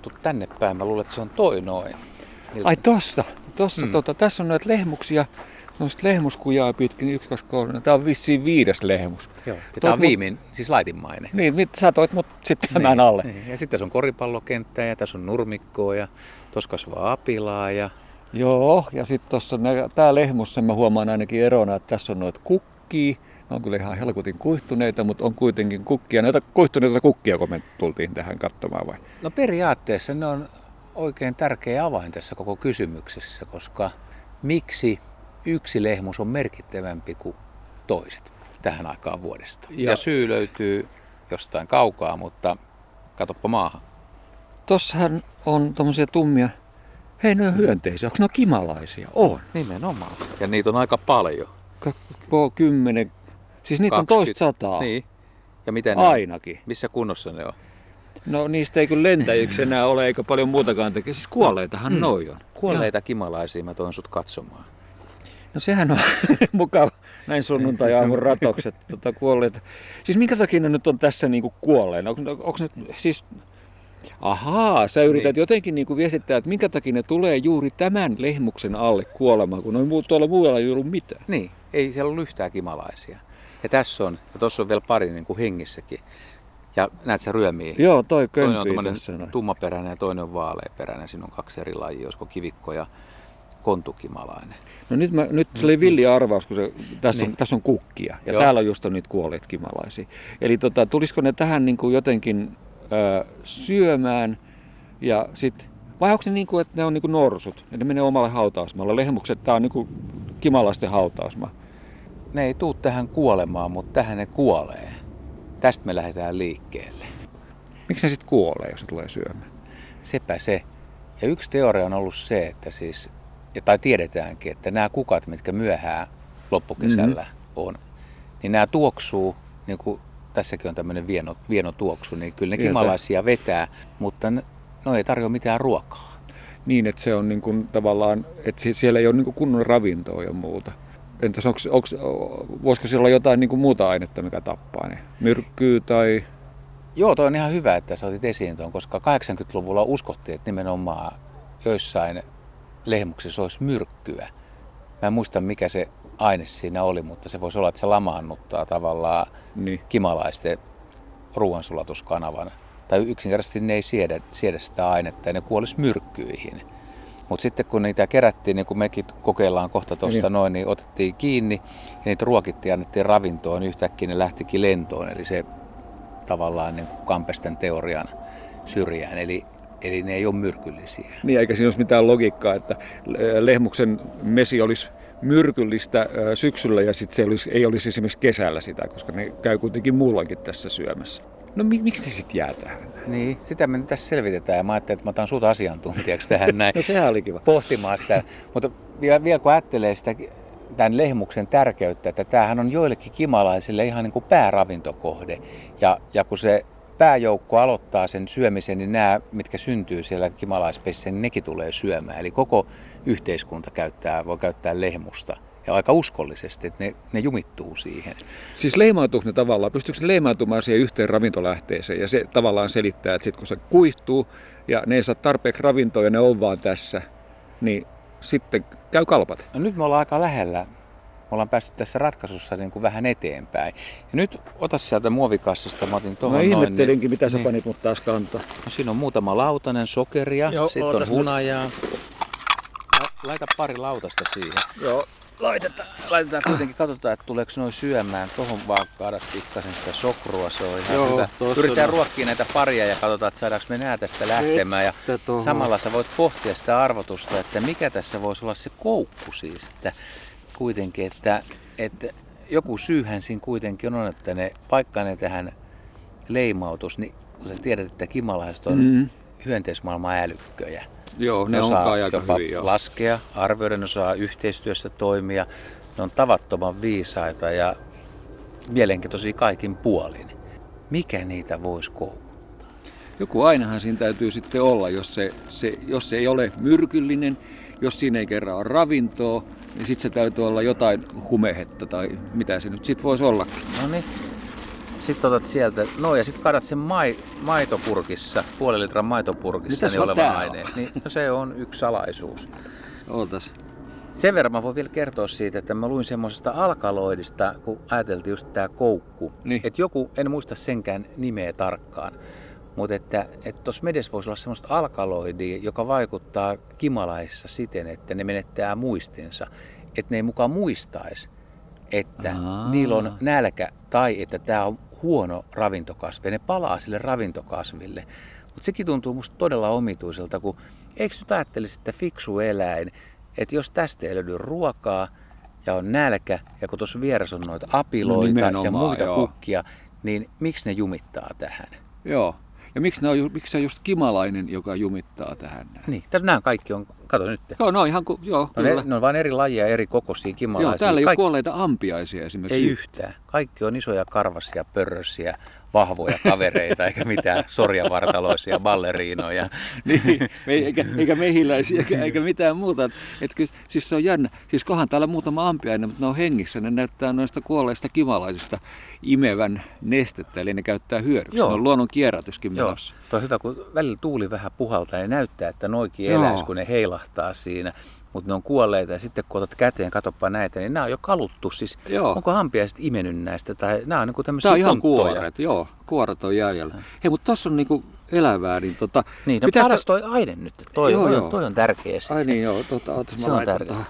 katsottu tänne päin. Mä luulen, että se on toi noin. Ai tossa, tossa Mm. tota, tässä on noita lehmuksia, semmoista lehmuskujaa pitkin, yksi, kaksi, kolme. Tämä on vissiin viides lehmus. Joo. Tää on mut- viimein, siis laitinmainen. Niin, mit, sä toit mut sitten tämän Niin, alle. Niin. Ja sitten tässä on koripallokenttä ja tässä on nurmikkoa ja tuossa kasvaa apilaa ja Joo, ja sitten tuossa tämä lehmus, sen mä huomaan ainakin erona, että tässä on noita kukkia. Ne on kyllä ihan helkutin kuihtuneita, mutta on kuitenkin kukkia. Näitä kuihtuneita kukkia, kun me tultiin tähän katsomaan vai? No periaatteessa ne on oikein tärkeä avain tässä koko kysymyksessä, koska miksi yksi lehmus on merkittävämpi kuin toiset tähän aikaan vuodesta? Ja, Ja- syy löytyy jostain kaukaa, mutta katoppa maahan. Tossahan on tommosia tummia, hei ne on hyönteisiä, onko ne on kimalaisia? On. Nimenomaan. Ja niitä on aika paljon. Ka- ko- kymmenen, siis niitä on 20. toista sataa. Niin. Ja miten ne on? Ainakin. Missä kunnossa ne on? No niistä ei kyllä lentäjiksi enää ole, eikä paljon muutakaan tekee. Siis kuolleitahan Mm. noi on. Kuolleita kimalaisia mä toin sut katsomaan. No sehän on mukava näin sunnuntai-aamun ratokset tota, kuolleita. Siis minkä takia ne nyt on tässä niinku kuolleena? Onko, onko ne siis... Ahaa, sä yrität Niin. jotenkin niinku viestittää, että minkä takia ne tulee juuri tämän lehmuksen alle kuolemaan, kun on tuolla muualla ei ollut mitään. Niin, ei siellä ollut yhtään kimalaisia. Ja tässä on, ja tuossa on vielä pari niin kuin hengissäkin. Ja näet sä ryömiä. Joo, toi Toinen on kömpii tässä. noin. tummaperäinen ja toinen on vaaleaperäinen. Siinä on kaksi eri lajia, olisiko kivikko ja kontukimalainen. No nyt, mä, nyt se oli villi arvaus, kun se, tässä, on, Niin. tässä on kukkia ja Joo. täällä on just on niitä kuolleet kimalaisia. Eli tota, tulisiko ne tähän niin kuin jotenkin ö, syömään ja sit, vai onko se niin kuin, että ne on niin kuin norsut, että ne menee omalle hautausmaalle. Lehmukset, tämä on niin kuin kimalaisten hautausmaa. Ne ei tuu tähän kuolemaan, mutta tähän ne kuolee. Tästä me lähdetään liikkeelle. Miksi ne sitten kuolee, jos ne tulee syömään? Sepä se. Ja yksi teoria on ollut se, että siis, ja tai tiedetäänkin, että nämä kukat, mitkä myöhään loppukesällä mm-hmm. on, niin nämä tuoksuu, niin kuin tässäkin on tämmöinen vieno, vieno tuoksu, niin kyllä ne Tietää. kimalaisia vetää, mutta ne, no ei tarjoa mitään ruokaa. Niin, että se on niin kuin tavallaan, että si- siellä ei ole niin kuin kunnon ravintoa ja muuta. Entäs onks, onks, voisiko siellä olla jotain niin kuin muuta ainetta, mikä tappaa ne? Myrkkyy tai... Joo, toi on ihan hyvä, että sä otit esiin tuon, koska 80-luvulla uskottiin, että nimenomaan joissain lehmuksissa olisi myrkkyä. Mä en muista, mikä se aine siinä oli, mutta se voisi olla, että se lamaannuttaa tavallaan Niin. kimalaisten ruoansulatuskanavan. Tai yksinkertaisesti ne ei siedä, siedä sitä ainetta ja ne kuolisi myrkkyihin. Mutta sitten kun niitä kerättiin, niin kuin mekin kokeillaan kohta tuosta Niin. noin, niin otettiin kiinni ja niitä ruokittiin ja annettiin ravintoon, niin yhtäkkiä ne lähtikin lentoon. Eli se tavallaan niin kuin Kampesten teorian syrjään. Eli, eli ne ei ole myrkyllisiä. Niin, eikä siinä olisi mitään logiikkaa, että eh, lehmuksen mesi olisi myrkyllistä ö, syksyllä ja sitten se olisi, ei olisi esimerkiksi kesällä sitä, koska ne käy kuitenkin muullakin tässä syömässä. No mi- miksi se sitten jää tähän? Niin, sitä me nyt tässä selvitetään ja mä ajattelin, että mä otan sut asiantuntijaksi tähän näin. No sehän oli kiva. pohtimaan sitä. Mutta vielä, vielä kun ajattelee sitä tämän lehmuksen tärkeyttä, että tämähän on joillekin kimalaisille ihan niin kuin pääravintokohde. Ja, ja kun se pääjoukko aloittaa sen syömisen, niin nämä, mitkä syntyy siellä kimalaispeissä, niin nekin tulee syömään. Eli koko yhteiskunta käyttää, voi käyttää lehmusta. Ja aika uskollisesti, että ne, ne jumittuu siihen. Siis leimautuuko ne tavallaan, pystyykö ne leimautumaan siihen yhteen ravintolähteeseen ja se tavallaan selittää, että sitten kun se kuihtuu ja ne ei saa tarpeeksi ravintoa ja ne on vaan tässä, niin sitten käy kalpat. No nyt me ollaan aika lähellä. Me ollaan päästy tässä ratkaisussa niin kuin vähän eteenpäin. Ja nyt ota sieltä muovikassasta, mä otin tuohon noin. ihmettelinkin, mitä sä niin. panit mut taas kantaa. No, siinä on muutama lautanen sokeria, sitten on hunajaa. La- Laita pari lautasta siihen. Joo, Laitetaan, laitetaan kuitenkin, katsotaan, että tuleeko noin syömään. Tuohon vaan kaada pikkasen sitä sokrua, se on ihan Joo, hyvä. Yritetään on. ruokkia näitä paria ja katsotaan, että saadaanko me nää tästä lähtemään. Ja samalla sä voit pohtia sitä arvotusta, että mikä tässä voisi olla se koukku siis. Että kuitenkin, että, että joku syyhän siinä kuitenkin on, että ne paikkaa ne tähän leimautus, niin kun sä tiedät, että kimalaiset on Mm. hyönteismaailman älykköjä. Joo, ne, Ne on osaa aika jopa joo. laskea, arvioida, ne osaa yhteistyössä toimia. Ne on tavattoman viisaita ja mielenkiintoisia kaikin puolin. Mikä niitä voisi koukuttaa? Joku ainahan siinä täytyy sitten olla, jos se, se, jos se ei ole myrkyllinen, jos siinä ei kerran ole ravintoa, niin sitten se täytyy olla jotain humehetta tai mitä se nyt sitten voisi ollakin. No niin, Sitten otat sieltä, no ja sitten kadat sen mai, maitopurkissa, puolen litran maitopurkissa Mitäs niin olevan on? aineen. Niin, no se on yksi salaisuus. Ootas. Sen verran mä voin vielä kertoa siitä, että mä luin semmoisesta alkaloidista, kun ajateltiin just tää koukku. Niin. Että joku, en muista senkään nimeä tarkkaan, mutta että että tuossa medessä voisi olla semmoista alkaloidia, joka vaikuttaa kimalaissa siten, että ne menettää muistinsa. Että ne ei mukaan muistaisi, että Aa. niillä on nälkä tai että tämä on huono ravintokasvi. Ja ne palaa sille ravintokasville. Mutta sekin tuntuu musta todella omituiselta, kun eikö nyt ajattelisi, että fiksu eläin, että jos tästä ei löydy ruokaa ja on nälkä, ja kun tuossa vieressä on noita apiloita ja nimenomaan, muita joo. kukkia, niin miksi ne jumittaa tähän? Joo. Ja miksi, ne on, miksi se on just kimalainen, joka jumittaa tähän? Niin, nämä kaikki on, kato nyt. Joo, no ihan ku, joo, No kyllä. ne, ne on vain eri lajeja, eri kokoisia kimalaisia. joo, täällä ei ole Kaikki- kuolleita ampiaisia esimerkiksi. Ei yhtään. Kaikki on isoja karvasia, pörrösiä, vahvoja kavereita, eikä mitään sorjavartaloisia balleriinoja. niin, eikä, eikä mehiläisiä eikä, eikä mitään muuta. Et, siis se on jännä. Siis kohan täällä muutama ampiainen, mutta ne on hengissä. Ne näyttää noista kuolleista kimalaisista imevän nestettä, eli ne käyttää hyödyksi. Joo. Ne on luonnon kierrätyskin Joo, menossa. tuo on hyvä, kun välillä tuuli vähän puhaltaa ja näyttää, että noikin Joo. eläisi, kun ne heilahtaa siinä. Mutta ne on kuolleita ja sitten kun otat käteen, katoppa näitä, niin nämä on jo kaluttu. Siis Joo. onko hampiaiset imennyt näistä? Tai nämä on niin tämmöisiä Tämä on ihan kuoret, joo. Kuoret on jäljellä. Hei, mutta tuossa on niinku elävää, niin tota... Niin, no pitäisikö- paras toi aine nyt. Toi, Joo, toi, joo. on, toi on tärkeä. Ai niin, joo. Tota, Se on tärkeä. tohon.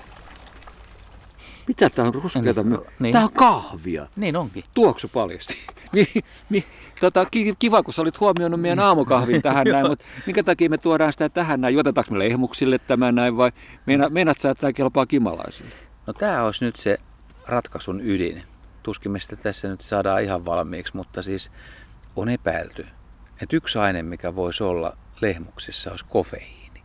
Mitä tää on ruskeata? Niin, Niin, niin. Tää on kahvia. Niin onkin. Tuoksu paljasti. Mi, mi, tota, ki- kiva, kun sä olit huomioinut meidän aamukahvin tähän näin, mutta minkä takia me tuodaan sitä tähän näin? Juotetaanko me lehmuksille tämä näin vai meina, meinaat sä, että tämä kelpaa kimalaisille? No tämä olisi nyt se ratkaisun ydin. Tuskin me sitä tässä nyt saadaan ihan valmiiksi, mutta siis on epäilty, että yksi aine, mikä voisi olla lehmuksissa, olisi kofeiini.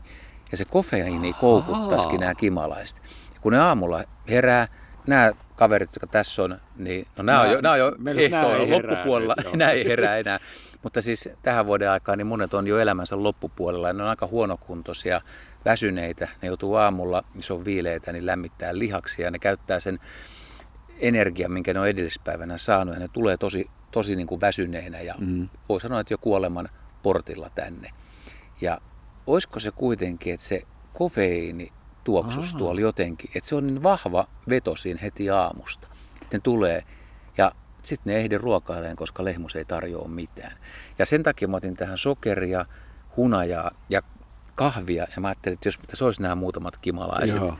Ja se kofeiini koukuttaisikin nämä kimalaiset. Kun ne aamulla herää, nämä kaverit, jotka tässä on, niin no nämä on jo, nämä on jo nämä ehtoilla ei herää loppupuolella, nämä ei herää enää. Mutta siis tähän vuoden aikaan niin monet on jo elämänsä loppupuolella ja ne on aika huonokuntoisia, väsyneitä. Ne joutuu aamulla, se on viileitä, niin lämmittää lihaksi ja ne käyttää sen energian, minkä ne on edellispäivänä saanut ja ne tulee tosi, tosi niin kuin väsyneinä ja Mm. voi sanoa, että jo kuoleman portilla tänne. Ja olisiko se kuitenkin, että se kofeiini tuoksus Aa. tuolla jotenkin, että se on niin vahva veto siinä heti aamusta. Ne tulee ja sitten ne ehdi ruokailemaan, koska lehmus ei tarjoa mitään. Ja sen takia mä otin tähän sokeria, hunajaa ja kahvia. Ja mä ajattelin, että jos tässä olisi nämä muutamat kimalaiset, Joo.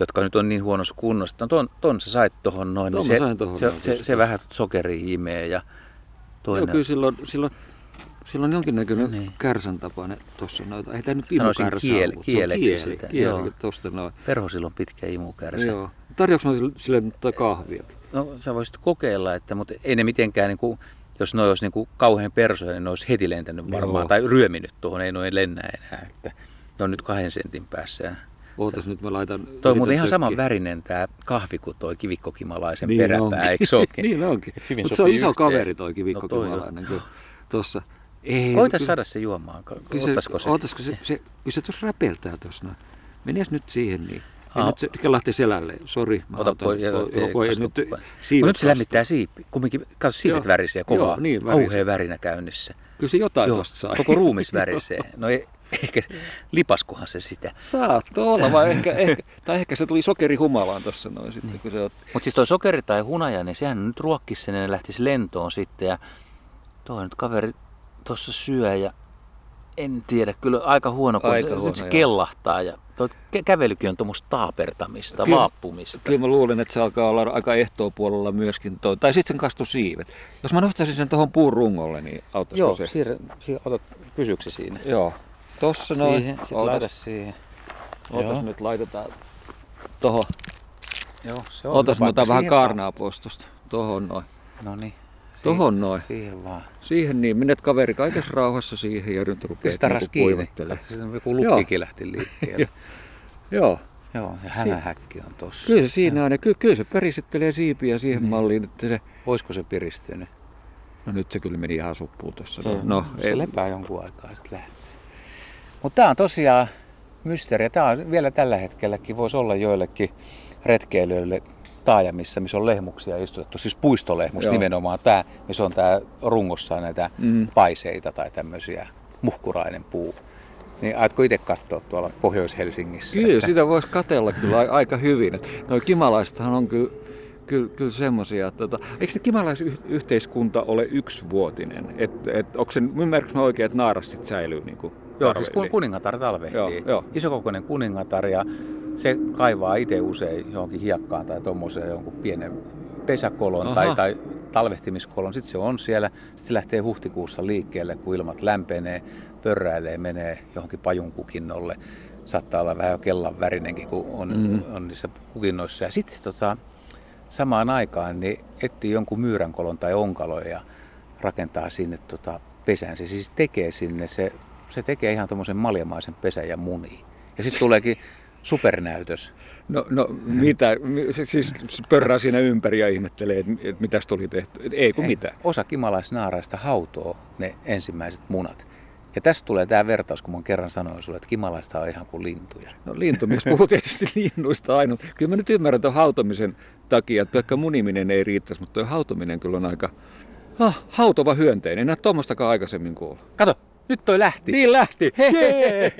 jotka nyt on niin huonossa kunnossa. No ton, ton sä sait tohon noin, Ton niin se, tohon se, noin, se, just se, vähän sokeria imee ja Joo, toinen. kyllä silloin, silloin, silloin jonkinnäköinen Niin. niin. kärsän tapainen tuossa noita. Ei tämä nyt Sanoisin imukärsä kiel- ollut, on kieleksi kieli, sitä, Kieli, joo. tosta noin. Perhosilla on pitkä imukärsä. Joo. Tarjoaks mä sille- sille nyt kahvia? No sä voisit kokeilla, että, mutta ei ne mitenkään, niin kuin, jos ne olisi niin kuin kauhean persoja, niin ne olisi heti lentänyt varmaan, Joo. tai ryöminyt tuohon, ei noin lennä enää. Että ne on nyt kahden sentin päässä. Ootas nyt mä laitan... Toi on muuten ihan saman värinen tämä kahvi kuin toi kivikkokimalaisen Niin peräpää, onkin. eikö se olekin? niin onkin. Mutta se on iso yhteen. kaveri toi No toi kivikkokimalainen. on. No tuossa. Ei, Koita kyllä- saada se juomaan. Kyllä se, Ottaisiko se? Se, se, kyllä se tuossa räpeltää tuossa noin. Menes nyt siihen niin. Ja nyt se lähti selälle. Sori, mä Ota otan- pois. ja- o- kastu nyt siivet nyt se lämmittää siipi. Kumminkin, katso siivet Joo. värisee kovaa. Joo, niin, värisee. Kauhea värinä käynnissä. Kyllä se jotain Joo, tuosta sai. koko ruumis värisee. No ei, eikä, lipaskuhan se sitä. Saattoi olla, vai ehkä, ehkä, tai ehkä se tuli sokerihumalaan tuossa noin sitten, se otti. Mutta siis toi sokeri tai hunaja, niin sehän nyt ruokkisi sen ja lähtisi lentoon sitten. Ja toi nyt kaveri tuossa syö ja en tiedä, kyllä aika huono, kun Aika nyt huono, se joo. kellahtaa. Ja kä- kävelykin on tuommoista taapertamista, Kyllä. vaappumista. Kyllä mä luulen, että se alkaa olla aika ehtoopuolella myöskin toi. Tai sitten sen kastu siivet. Jos mä nostaisin sen tuohon puun rungolle, niin auttaisiko Joo, se? siirrä, siirrä, otat, pysyykö se siinä? Joo. Tossa noin. Siihen, sit Ootas- laita siihen. Ootas Joo. nyt laitetaan tohon. Joo, se on hyvä mä otan vähän kaarnaa pois tosta. Tohon noin. No niin. Tohon noin. Siihen vaan. Siihen niin, menet kaveri kaikessa rauhassa siihen ja nyt rupeat niinku kuivattelemaan. Joku lukkikin lähti liikkeelle. Joo. Joo, ja hämähäkki on tossa. Kyllä se siinä on. Ja ky- kyllä se peristettelee siipiä siihen Niin. malliin, että se... Oisko se piristynyt? No nyt se kyllä meni ihan suppuun tuossa. Se, No, se ei, lepää jonkun aikaa ja sitten lähtee. Mutta tämä on tosiaan mysteeri. Tämä on vielä tällä hetkelläkin voisi olla joillekin retkeilijöille taajamissa, missä on lehmuksia istutettu, siis puistolehmus Joo. nimenomaan tämä, missä on tämä rungossa näitä Mm. paiseita tai tämmöisiä, muhkurainen puu. Niin aitko itse katsoa tuolla Pohjois-Helsingissä? Kyllä, että- sitä voisi katella kyllä aika hyvin. Nuo kimalaisethan on kyllä, kyllä, kyllä semmoisia. Tota, eikö se kimalaisyhteiskunta ole yksivuotinen? Et, et, onko se, ymmärrätkö mä oikein, että naaras sit säilyy niin kuin Joo, siis kun kuningatar talvehtii. Joo, joo. Isokokoinen kuningatar ja se kaivaa itse usein johonkin hiekkaan tai tuommoiseen jonkun pienen pesäkolon Aha. tai, tai talvehtimiskolon. Sitten se on siellä. Sitten se lähtee huhtikuussa liikkeelle, kun ilmat lämpenee, pörräilee, menee johonkin pajunkukinnolle. Saattaa olla vähän jo kellan värinenkin, kun on, Mm. on niissä kukinnoissa. Ja sitten se tota, samaan aikaan niin etsii jonkun myyränkolon tai onkalon ja rakentaa sinne tota pesän. Se siis tekee sinne, se, se tekee ihan tuommoisen maljamaisen pesän ja munii. Ja sitten tuleekin supernäytös. No, no mitä, siis pörrää siinä ympäri ja ihmettelee, että et mitäs tuli tehty. Et ei kun mitään. Osa kimalaisnaaraista hautoo ne ensimmäiset munat. Ja tästä tulee tämä vertaus, kun mä kerran sanoin sulle, että kimalaista on ihan kuin lintuja. No lintumies puhuu tietysti linnuista aina. mutta Kyllä mä nyt ymmärrän tuon hautomisen takia, että pelkkä muniminen ei riittäisi, mutta tuo hautominen kyllä on aika ah, hautova hyönteinen. En ole tuommoistakaan aikaisemmin kuullut. Kato, nyt toi lähti. Niin lähti! Jee!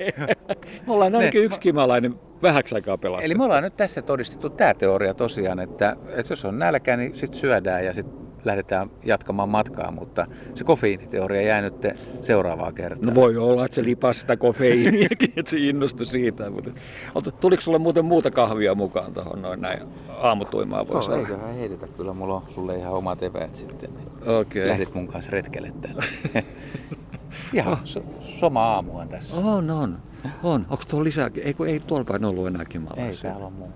Me ollaan ainakin Ne- yksi kimalainen vähäksi aikaa pelastettu. Eli me ollaan nyt tässä todistettu tämä teoria tosiaan, että, että jos on nälkä, niin sitten syödään ja sitten lähdetään jatkamaan matkaa, mutta se kofeiiniteoria jää nyt seuraavaa kertaa. No voi olla, että se lipasi sitä kofeiiniakin, että se innostui siitä. Mutta tuliko sulle muuten muuta kahvia mukaan tuohon noin näin aamutuimaan voisi Joo, olla? eiköhän heitetä. Kyllä mulla on sulle ihan omat eväät sitten. Niin Okei. Lähdit mun kanssa retkelle täällä. ihan so, soma aamua tässä. On, on. On. Onko tuolla lisää? Ei, kun ei tuolla päin ollut enää Ei kimalaisia. täällä on muu.